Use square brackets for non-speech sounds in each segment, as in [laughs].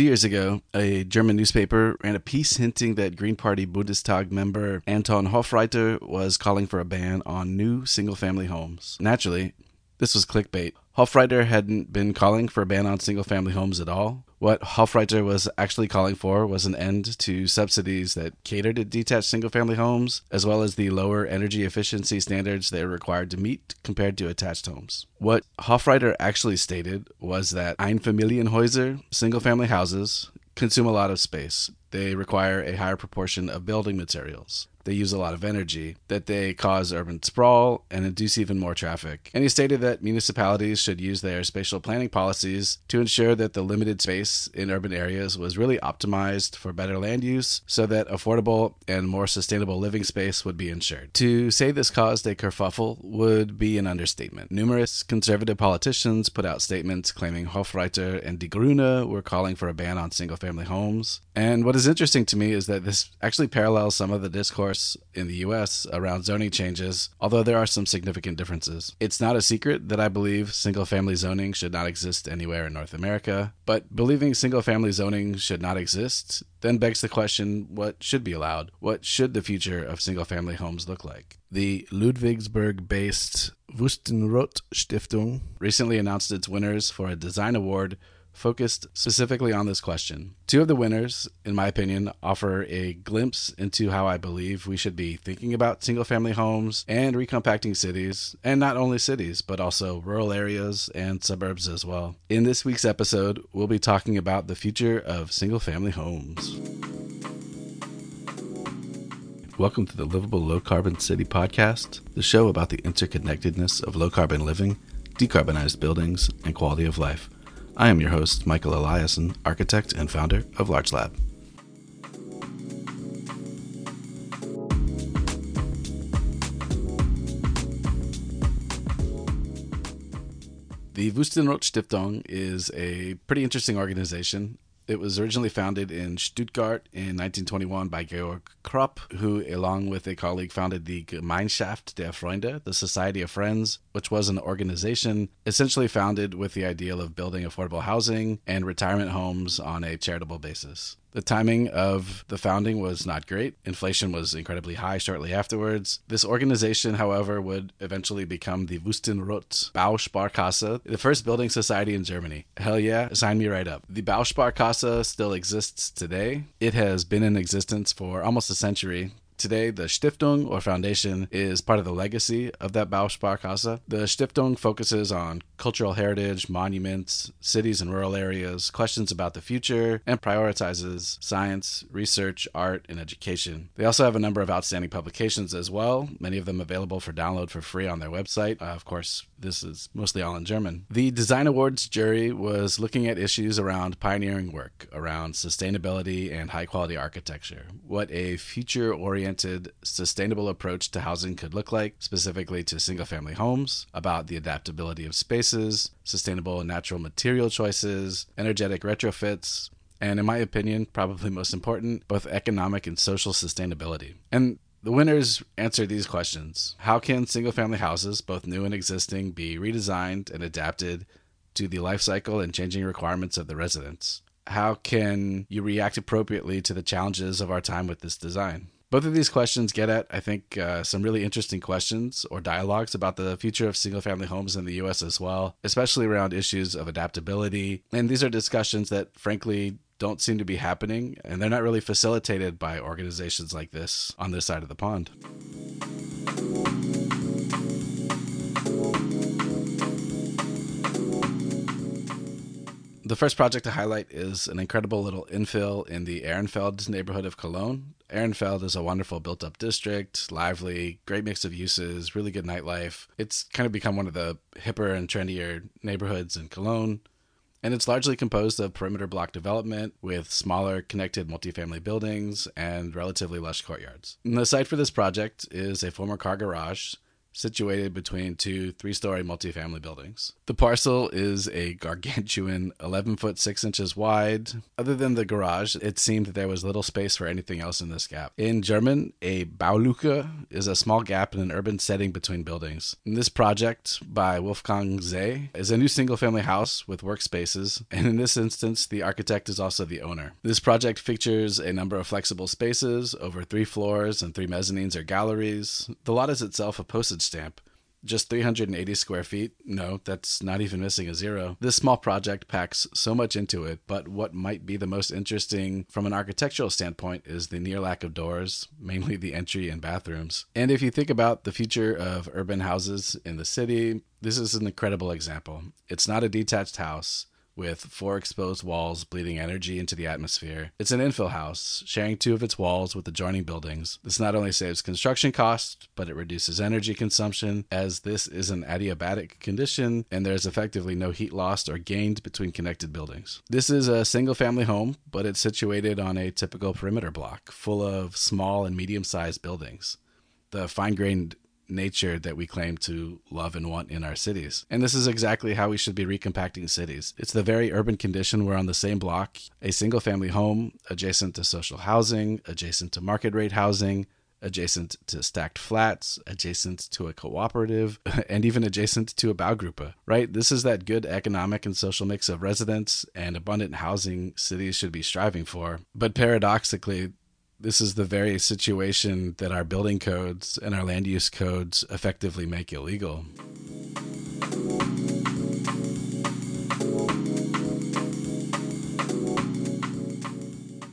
Two years ago, a German newspaper ran a piece hinting that Green Party Bundestag member Anton Hofreiter was calling for a ban on new single family homes. Naturally, this was clickbait. Hofreiter hadn't been calling for a ban on single family homes at all. What Hofreiter was actually calling for was an end to subsidies that cater to detached single family homes, as well as the lower energy efficiency standards they are required to meet compared to attached homes. What Hofreiter actually stated was that Einfamilienhäuser, single family houses, consume a lot of space. They require a higher proportion of building materials they use a lot of energy, that they cause urban sprawl and induce even more traffic. And he stated that municipalities should use their spatial planning policies to ensure that the limited space in urban areas was really optimized for better land use so that affordable and more sustainable living space would be ensured. To say this caused a kerfuffle would be an understatement. Numerous conservative politicians put out statements claiming Hofreiter and Die Grüne were calling for a ban on single family homes. And what is interesting to me is that this actually parallels some of the discourse in the US around zoning changes, although there are some significant differences. It's not a secret that I believe single family zoning should not exist anywhere in North America, but believing single family zoning should not exist then begs the question what should be allowed? What should the future of single family homes look like? The Ludwigsburg based Wüstenrot Stiftung recently announced its winners for a design award focused specifically on this question. Two of the winners, in my opinion, offer a glimpse into how I believe we should be thinking about single family homes and recompacting cities, and not only cities, but also rural areas and suburbs as well. In this week's episode, we'll be talking about the future of single family homes. Welcome to the Livable Low Carbon City podcast, the show about the interconnectedness of low carbon living, decarbonized buildings, and quality of life. I am your host, Michael Eliason, architect and founder of Larch Lab. The Wüstenrot Stiftung is a pretty interesting organization. It was originally founded in Stuttgart in 1921 by Georg Kropp, who, along with a colleague, founded the Gemeinschaft der Freunde, the Society of Friends, which was an organization essentially founded with the ideal of building affordable housing and retirement homes on a charitable basis. The timing of the founding was not great. Inflation was incredibly high shortly afterwards. This organization, however, would eventually become the Wüstenrot Bausparkasse, the first building society in Germany. Hell yeah, sign me right up. The Bausparkasse still exists today. It has been in existence for almost a century, Today, the Stiftung or foundation is part of the legacy of that Bausparkasse. The Stiftung focuses on cultural heritage, monuments, cities and rural areas, questions about the future, and prioritizes science, research, art, and education. They also have a number of outstanding publications as well, many of them available for download for free on their website. Uh, of course, this is mostly all in German. The Design Awards jury was looking at issues around pioneering work, around sustainability and high quality architecture, what a future oriented sustainable approach to housing could look like, specifically to single family homes, about the adaptability of spaces, sustainable and natural material choices, energetic retrofits, and in my opinion, probably most important, both economic and social sustainability. And the winners answer these questions How can single family houses, both new and existing, be redesigned and adapted to the life cycle and changing requirements of the residents? How can you react appropriately to the challenges of our time with this design? Both of these questions get at, I think, uh, some really interesting questions or dialogues about the future of single family homes in the US as well, especially around issues of adaptability. And these are discussions that, frankly, don't seem to be happening, and they're not really facilitated by organizations like this on this side of the pond. The first project to highlight is an incredible little infill in the Ehrenfeld neighborhood of Cologne. Ehrenfeld is a wonderful built up district, lively, great mix of uses, really good nightlife. It's kind of become one of the hipper and trendier neighborhoods in Cologne. And it's largely composed of perimeter block development with smaller connected multifamily buildings and relatively lush courtyards. And the site for this project is a former car garage situated between two three story multifamily buildings. The parcel is a gargantuan [laughs] 11 foot 6 inches wide. Other than the garage, it seemed that there was little space for anything else in this gap. In German, a Baulücke is a small gap in an urban setting between buildings. In this project by Wolfgang Zeh is a new single family house with workspaces, and in this instance, the architect is also the owner. This project features a number of flexible spaces over three floors and three mezzanines or galleries. The lot is itself a postage stamp. Just 380 square feet? No, that's not even missing a zero. This small project packs so much into it, but what might be the most interesting from an architectural standpoint is the near lack of doors, mainly the entry and bathrooms. And if you think about the future of urban houses in the city, this is an incredible example. It's not a detached house with four exposed walls bleeding energy into the atmosphere. It's an infill house, sharing two of its walls with adjoining buildings. This not only saves construction costs, but it reduces energy consumption, as this is an adiabatic condition and there's effectively no heat lost or gained between connected buildings. This is a single family home, but it's situated on a typical perimeter block full of small and medium sized buildings. The fine grained nature that we claim to love and want in our cities. And this is exactly how we should be recompacting cities. It's the very urban condition where on the same block, a single family home adjacent to social housing, adjacent to market rate housing, adjacent to stacked flats, adjacent to a cooperative, [laughs] and even adjacent to a Baugruppe, right? This is that good economic and social mix of residents and abundant housing cities should be striving for. But paradoxically, this is the very situation that our building codes and our land use codes effectively make illegal.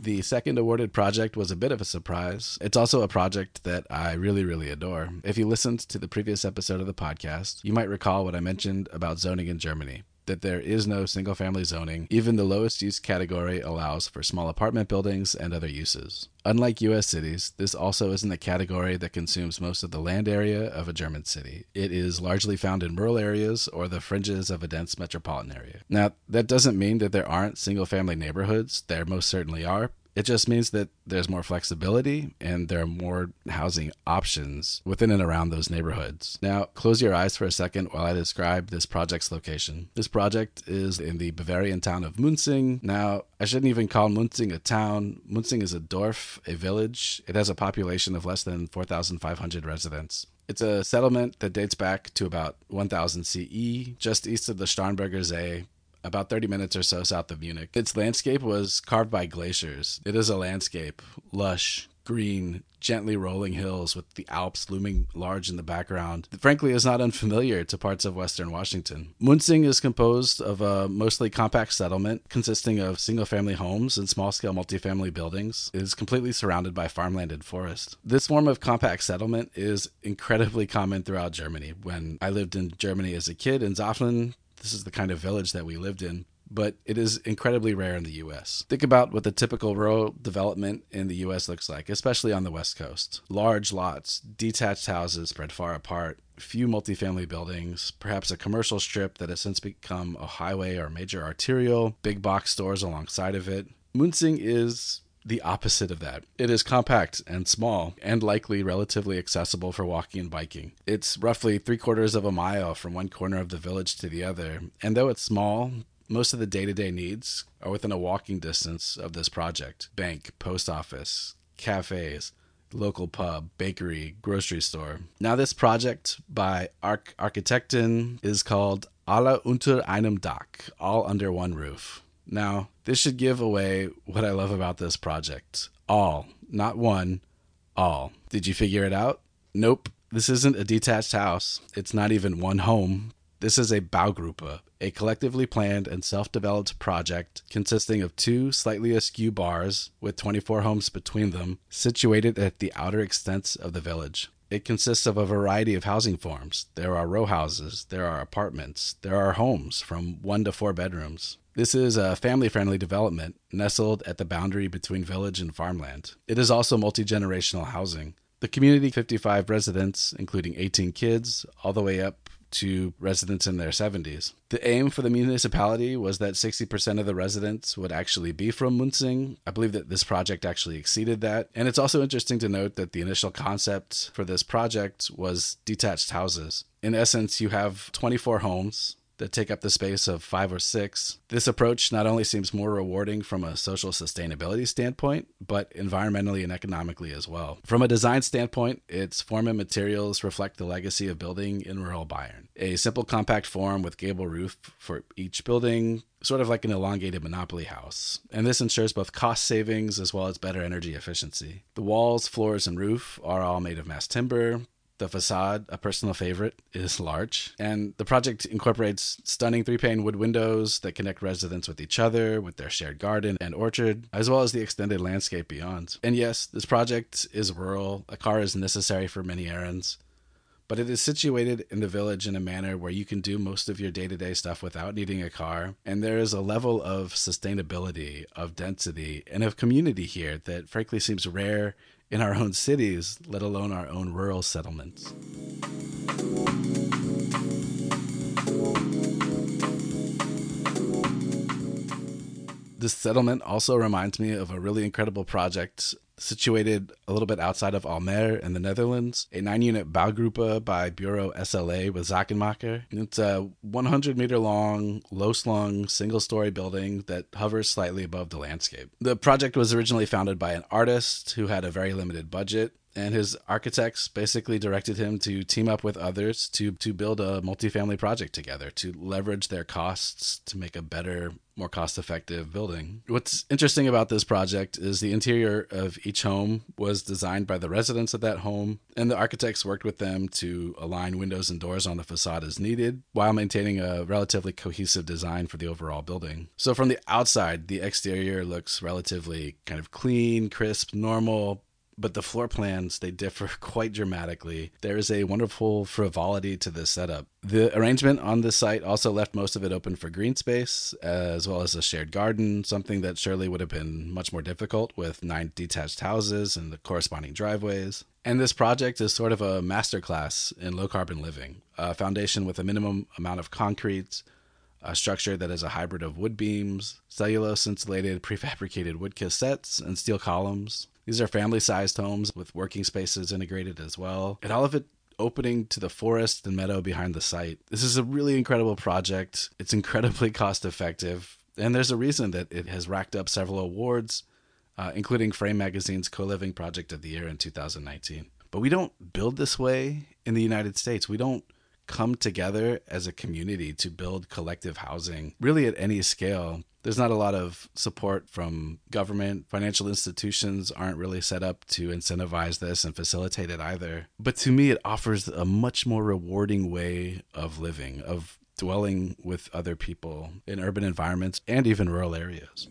The second awarded project was a bit of a surprise. It's also a project that I really, really adore. If you listened to the previous episode of the podcast, you might recall what I mentioned about zoning in Germany that there is no single family zoning. Even the lowest use category allows for small apartment buildings and other uses. Unlike US cities, this also isn't a category that consumes most of the land area of a German city. It is largely found in rural areas or the fringes of a dense metropolitan area. Now, that doesn't mean that there aren't single family neighborhoods, there most certainly are, it just means that there's more flexibility and there are more housing options within and around those neighborhoods. Now, close your eyes for a second while I describe this project's location. This project is in the Bavarian town of Munsing. Now, I shouldn't even call Munsing a town. Munsing is a dorf, a village. It has a population of less than 4,500 residents. It's a settlement that dates back to about 1000 CE, just east of the Starnberger See, about 30 minutes or so south of Munich. Its landscape was carved by glaciers. It is a landscape, lush, green, gently rolling hills with the Alps looming large in the background. Frankly, is not unfamiliar to parts of western Washington. Munsing is composed of a mostly compact settlement consisting of single family homes and small scale multifamily buildings. It is completely surrounded by farmland and forest. This form of compact settlement is incredibly common throughout Germany. When I lived in Germany as a kid in Zofingen, this is the kind of village that we lived in, but it is incredibly rare in the US. Think about what the typical rural development in the US looks like, especially on the West Coast. Large lots, detached houses spread far apart, few multifamily buildings, perhaps a commercial strip that has since become a highway or major arterial, big box stores alongside of it. Munsing is the opposite of that. It is compact and small, and likely relatively accessible for walking and biking. It's roughly three quarters of a mile from one corner of the village to the other, and though it's small, most of the day to day needs are within a walking distance of this project bank, post office, cafes, local pub, bakery, grocery store. Now, this project by Arc Architekten is called Alle unter einem Dach, all under one roof. Now, this should give away what I love about this project. All, not one, all. Did you figure it out? Nope. This isn't a detached house. It's not even one home. This is a Baugruppe, a collectively planned and self developed project consisting of two slightly askew bars with 24 homes between them, situated at the outer extents of the village. It consists of a variety of housing forms. There are row houses, there are apartments, there are homes from one to four bedrooms. This is a family friendly development nestled at the boundary between village and farmland. It is also multi generational housing. The community 55 residents, including 18 kids, all the way up to residents in their 70s. The aim for the municipality was that 60% of the residents would actually be from Munsing. I believe that this project actually exceeded that. And it's also interesting to note that the initial concept for this project was detached houses. In essence, you have 24 homes that take up the space of five or six. This approach not only seems more rewarding from a social sustainability standpoint, but environmentally and economically as well. From a design standpoint, its form and materials reflect the legacy of building in rural Bayern. A simple compact form with gable roof for each building, sort of like an elongated monopoly house. And this ensures both cost savings as well as better energy efficiency. The walls, floors, and roof are all made of mass timber, the facade, a personal favorite, is large, and the project incorporates stunning three pane wood windows that connect residents with each other, with their shared garden and orchard, as well as the extended landscape beyond. And yes, this project is rural. A car is necessary for many errands, but it is situated in the village in a manner where you can do most of your day to day stuff without needing a car. And there is a level of sustainability, of density, and of community here that frankly seems rare in our own cities, let alone our own rural settlements. This settlement also reminds me of a really incredible project situated a little bit outside of Almere in the Netherlands, a nine unit Baugruppe by Bureau SLA with Zakkenmaker. It's a 100 meter long, low slung, single story building that hovers slightly above the landscape. The project was originally founded by an artist who had a very limited budget and his architects basically directed him to team up with others to to build a multifamily project together to leverage their costs to make a better more cost effective building. What's interesting about this project is the interior of each home was designed by the residents of that home, and the architects worked with them to align windows and doors on the facade as needed while maintaining a relatively cohesive design for the overall building. So, from the outside, the exterior looks relatively kind of clean, crisp, normal, but the floor plans they differ [laughs] quite dramatically. There is a wonderful frivolity to this setup. The arrangement on this site also left most of it open for green space, as well as a shared garden, something that surely would have been much more difficult with nine detached houses and the corresponding driveways. And this project is sort of a masterclass in low carbon living, a foundation with a minimum amount of concrete, a structure that is a hybrid of wood beams, cellulose insulated prefabricated wood cassettes, and steel columns. These are family sized homes with working spaces integrated as well. And all of it opening to the forest and meadow behind the site. This is a really incredible project. It's incredibly [laughs] cost effective. And there's a reason that it has racked up several awards, uh, including Frame Magazine's Co Living Project of the Year in 2019. But we don't build this way in the United States. We don't come together as a community to build collective housing really at any scale there's not a lot of support from government. Financial institutions aren't really set up to incentivize this and facilitate it either. But to me, it offers a much more rewarding way of living, of dwelling with other people in urban environments and even rural areas.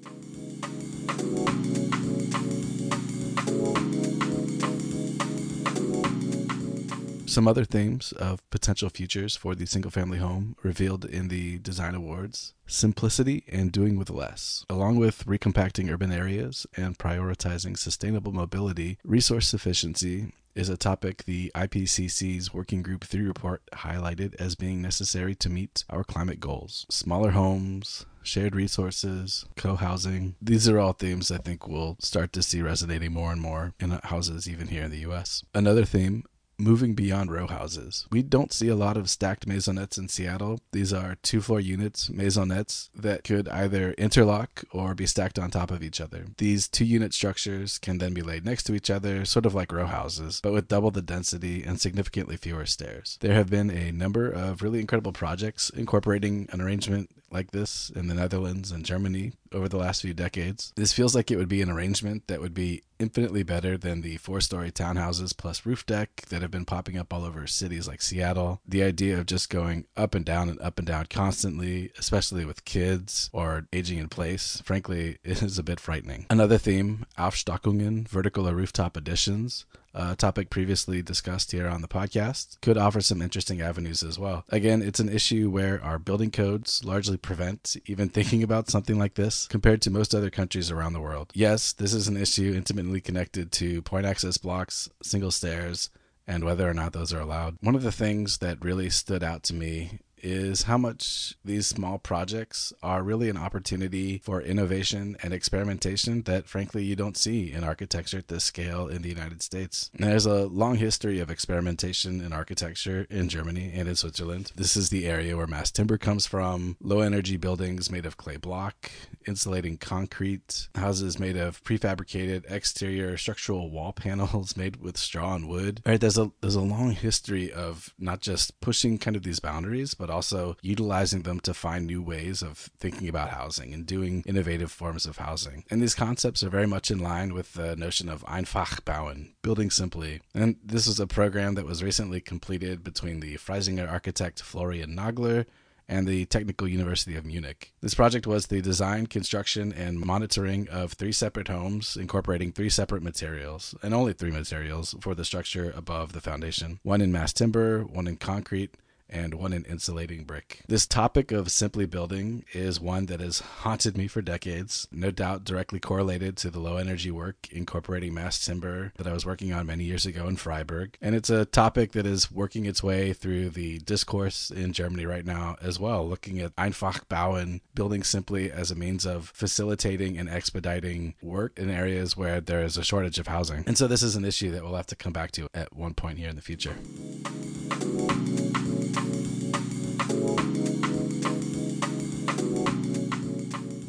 Some other themes of potential futures for the single family home revealed in the design awards simplicity and doing with less. Along with recompacting urban areas and prioritizing sustainable mobility, resource sufficiency is a topic the IPCC's Working Group 3 report highlighted as being necessary to meet our climate goals. Smaller homes, shared resources, co housing. These are all themes I think we'll start to see resonating more and more in houses, even here in the US. Another theme moving beyond row houses. We don't see a lot of stacked maisonettes in Seattle. These are two floor units, maisonettes, that could either interlock or be stacked on top of each other. These two unit structures can then be laid next to each other, sort of like row houses, but with double the density and significantly fewer stairs. There have been a number of really incredible projects incorporating an arrangement like this in the Netherlands and Germany over the last few decades. This feels like it would be an arrangement that would be infinitely better than the four story townhouses plus roof deck that have been popping up all over cities like Seattle. The idea of just going up and down and up and down constantly, especially with kids or aging in place, frankly, [laughs] is a bit frightening. Another theme, Aufstockungen, vertical or rooftop additions a topic previously discussed here on the podcast, could offer some interesting avenues as well. Again, it's an issue where our building codes largely prevent even [laughs] thinking about something like this compared to most other countries around the world. Yes, this is an issue intimately connected to point access blocks, single stairs, and whether or not those are allowed. One of the things that really stood out to me is how much these small projects are really an opportunity for innovation and experimentation that, frankly, you don't see in architecture at this scale in the United States. And there's a long history of experimentation in architecture in Germany and in Switzerland. This is the area where mass timber comes from, low energy buildings made of clay block, insulating concrete, houses made of prefabricated exterior structural wall [laughs] panels made with straw and wood. There's a there's a long history of not just pushing kind of these boundaries, but also utilizing them to find new ways of thinking about housing and doing innovative forms of housing. And these concepts are very much in line with the notion of einfach bauen, building simply. And this is a program that was recently completed between the Freisinger architect Florian Nagler and the Technical University of Munich. This project was the design, construction, and monitoring of three separate homes, incorporating three separate materials, and only three materials for the structure above the foundation one in mass timber, one in concrete, and one in insulating brick. This topic of simply building is one that has haunted me for decades, no doubt directly correlated to the low energy work incorporating mass timber that I was working on many years ago in Freiburg. And it's a topic that is working its way through the discourse in Germany right now as well, looking at einfach bauen, building simply as a means of facilitating and expediting work in areas where there is a shortage of housing. And so this is an issue that we'll have to come back to at one point here in the future.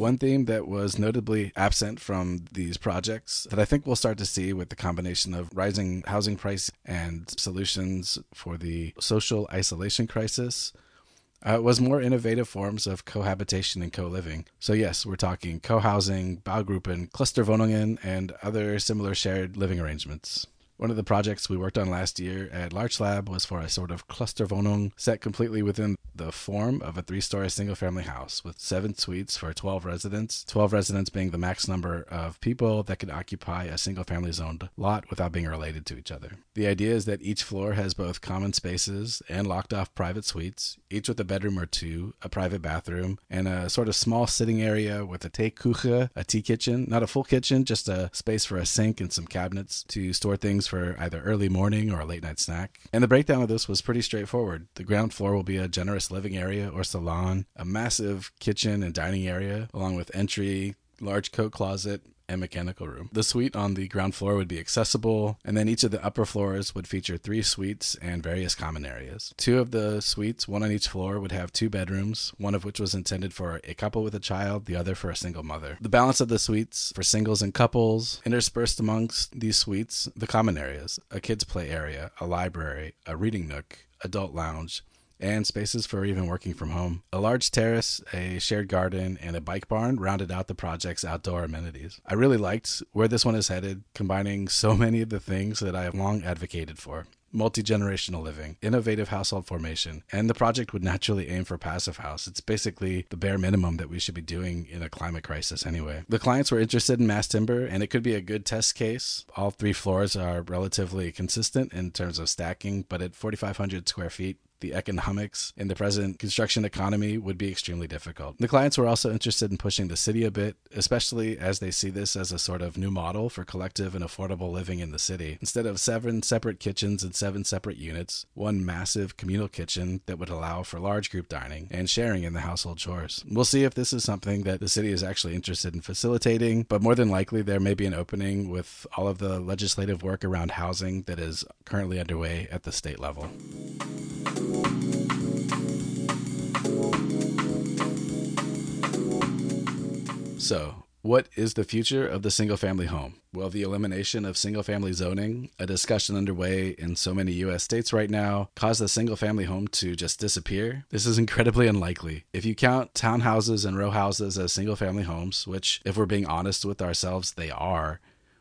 One theme that was notably absent from these projects that I think we'll start to see with the combination of rising housing price and solutions for the social isolation crisis uh, was more innovative forms of cohabitation and co-living. So yes, we're talking co-housing, Baugruppen, Clusterwohnungen, and other similar shared living arrangements. One of the projects we worked on last year at Larch Lab was for a sort of Clusterwohnung set completely within the form of a three story single family house with seven suites for 12 residents, 12 residents being the max number of people that could occupy a single family zoned lot without being related to each other. The idea is that each floor has both common spaces and locked off private suites, each with a bedroom or two, a private bathroom, and a sort of small sitting area with a Teeküche, a tea kitchen, not a full kitchen, just a space for a sink and some cabinets to store things for either early morning or a late night snack. And the breakdown of this was pretty straightforward. The ground floor will be a generous living area or salon, a massive kitchen and dining area, along with entry, large coat closet, and mechanical room. The suite on the ground floor would be accessible, and then each of the upper floors would feature three suites and various common areas. Two of the suites, one on each floor, would have two bedrooms, one of which was intended for a couple with a child, the other for a single mother. The balance of the suites for singles and couples, interspersed amongst these suites, the common areas, a kids' play area, a library, a reading nook, adult lounge, and spaces for even working from home. A large terrace, a shared garden, and a bike barn rounded out the project's outdoor amenities. I really liked where this one is headed, combining so [laughs] many of the things that I have long advocated for multi generational living, innovative household formation, and the project would naturally aim for passive house. It's basically the bare minimum that we should be doing in a climate crisis anyway. The clients were interested in mass timber, and it could be a good test case. All three floors are relatively consistent in terms of stacking, but at 4,500 square feet, the economics in the present construction economy would be extremely difficult. The clients were also interested in pushing the city a bit, especially as they see this as a sort of new model for collective and affordable living in the city. Instead of seven separate kitchens and seven separate units, one massive communal kitchen that would allow for large group dining and sharing in the household chores. We'll see if this is something that the city is actually interested in facilitating, but more than likely there may be an opening with all of the legislative work around housing that is currently underway at the state level. So, what is the future of the single family home? Well, the elimination of single family zoning, a discussion underway in so many US states right now, caused the single family home to just disappear? This is incredibly unlikely. If you count townhouses and row houses as single family homes, which, if we're being honest with ourselves, they are,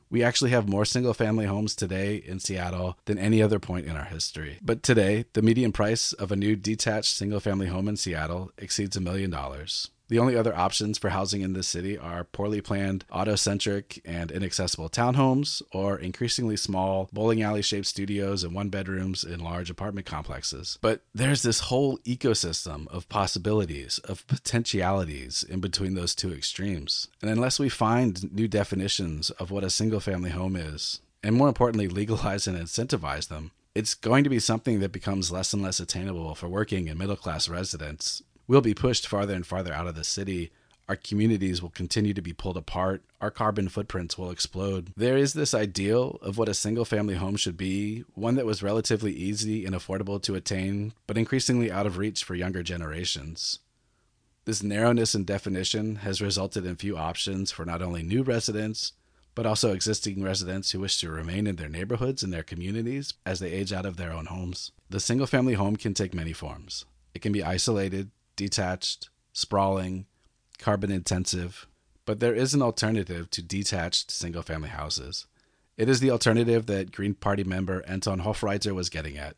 we actually have more single family homes today in Seattle than any other point in our history. But today, the median price of a new detached single family home in Seattle exceeds a million dollars. The only other options for housing in this city are poorly planned, auto-centric, and inaccessible townhomes, or increasingly small, bowling alley shaped studios and one bedrooms in large apartment complexes. But there's this whole ecosystem of possibilities, of potentialities in between those two extremes. And unless we find new definitions of what a single family home is, and more importantly, legalize and incentivize them, it's going to be something that becomes less and less attainable for working and middle class residents. We'll be pushed farther and farther out of the city. Our communities will continue to be pulled apart. Our carbon footprints will explode. There is this ideal of what a single family home should be, one that was relatively easy and affordable to attain, but increasingly out of reach for younger generations. This narrowness in definition has resulted in few options for not only new residents, but also existing residents who wish to remain in their neighborhoods and their communities as they age out of their own homes. The single family home can take many forms. It can be isolated, detached, sprawling, carbon intensive, but there is an alternative to detached single family houses. It is the alternative that Green Party member Anton Hofreiter was getting at.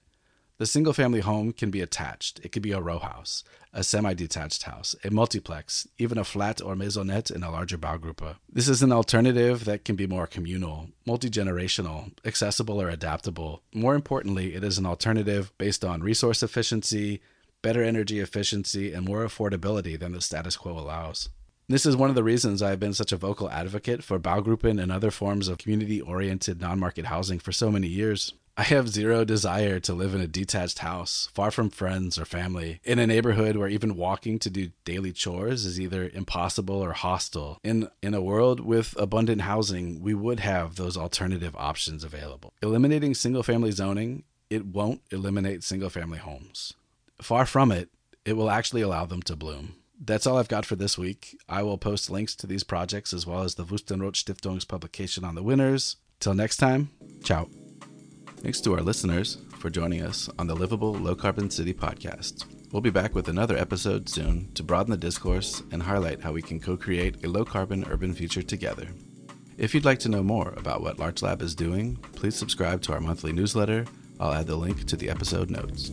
The single family home can be attached. It could be a row house, a semi detached house, a multiplex, even a flat or maisonette in a larger Baugruppe. This is an alternative that can be more communal, multi generational, accessible, or adaptable. More importantly, it is an alternative based on resource efficiency, better energy efficiency, and more affordability than the status quo allows. This is one of the reasons I have been such a vocal advocate for Baugruppen and other forms of community oriented non market housing for so many years. I have zero desire to live in a detached house, far from friends or family, in a neighborhood where even walking to do daily chores is either impossible or hostile. In in a world with abundant housing, we would have those alternative options available. Eliminating single-family zoning, it won't eliminate single-family homes. Far from it, it will actually allow them to bloom. That's all I've got for this week. I will post links to these projects as well as the Wüstenrot Stiftung's publication on the winners. Till next time, ciao. Thanks to our listeners for joining us on the Livable Low Carbon City podcast. We'll be back with another episode soon to broaden the discourse and highlight how we can co create a low carbon urban future together. If you'd like to know more about what Larch Lab is doing, please subscribe to our monthly newsletter. I'll add the link to the episode notes.